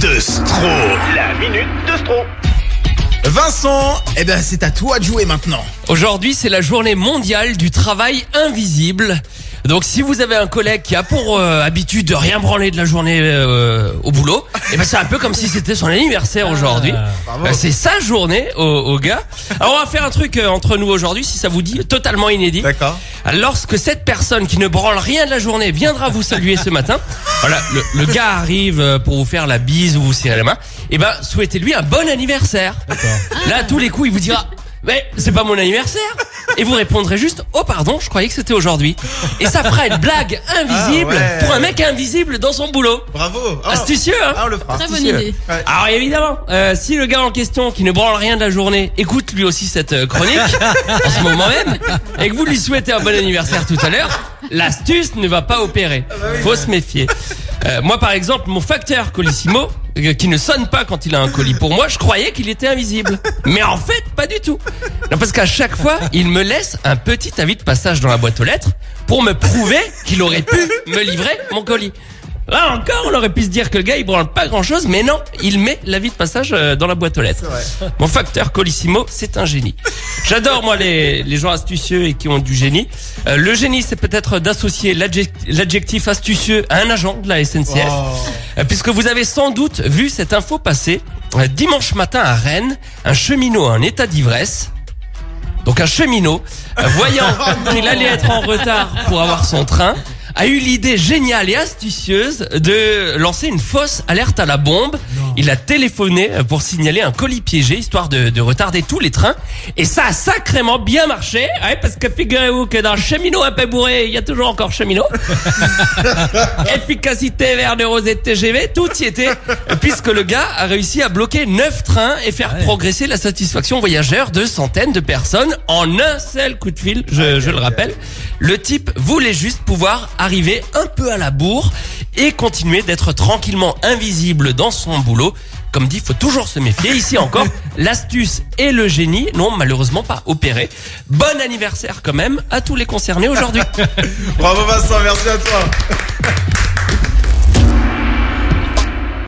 de Stro. La minute de Stro. Vincent, eh ben c'est à toi de jouer maintenant. Aujourd'hui, c'est la journée mondiale du travail invisible. Donc si vous avez un collègue qui a pour euh, habitude de rien branler de la journée euh, au boulot, eh ben c'est un peu comme si c'était son anniversaire aujourd'hui. Euh, c'est sa journée au, au gars. Alors on va faire un truc euh, entre nous aujourd'hui, si ça vous dit, totalement inédit. D'accord. Lorsque cette personne qui ne branle rien de la journée viendra vous saluer ce matin, voilà, le, le gars arrive euh, pour vous faire la bise ou vous serrer la main, et ben souhaitez-lui un bon anniversaire. Là, à tous les coups, il vous dira. Mais c'est pas mon anniversaire Et vous répondrez juste Oh pardon, je croyais que c'était aujourd'hui. Et ça fera une blague invisible Ah ouais. pour un mec invisible dans son boulot. Bravo. Oh. Astucieux, hein Ah, on le fera. Très bonne idée. Alors évidemment, euh, si le gars en question qui ne branle rien de la journée écoute lui aussi cette euh, chronique en ce moment même et que vous lui souhaitez un bon anniversaire tout à l'heure, l'astuce ne va pas opérer. Faut se méfier. Euh, moi par exemple, mon facteur Colissimo euh, qui ne sonne pas quand il a un colis pour moi, je croyais qu'il était invisible. Mais en fait, pas du tout. Non, parce qu'à chaque fois, il me laisse un petit avis de passage dans la boîte aux lettres pour me prouver qu'il aurait pu me livrer mon colis. Là encore, on aurait pu se dire que le gars il branle pas grand chose, mais non, il met l'avis de passage euh, dans la boîte aux lettres. Mon facteur Colissimo, c'est un génie. J'adore moi les, les gens astucieux et qui ont du génie. Euh, le génie, c'est peut-être d'associer l'adjec- l'adjectif astucieux à un agent de la SNCF, Euh, puisque vous avez sans doute vu cette info passer Euh, dimanche matin à Rennes, un cheminot en état d'ivresse. Donc un cheminot, voyant qu'il allait être en retard pour avoir son train, a eu l'idée géniale et astucieuse de lancer une fausse alerte à la bombe. Il a téléphoné pour signaler un colis piégé, histoire de, de retarder tous les trains. Et ça a sacrément bien marché, ouais, parce que figurez-vous que dans le cheminot un peu bourré, il y a toujours encore cheminot. Efficacité vers de rosée de TGV, tout y était, puisque le gars a réussi à bloquer 9 trains et faire progresser la satisfaction voyageur de centaines de personnes en un seul coup de fil, je, je le rappelle. Le type voulait juste pouvoir arriver un peu à la bourre et continuer d'être tranquillement invisible dans son boulot. Comme dit, faut toujours se méfier. Ici encore, l'astuce et le génie n'ont malheureusement pas opéré. Bon anniversaire quand même à tous les concernés aujourd'hui. Bravo Vincent, merci à toi.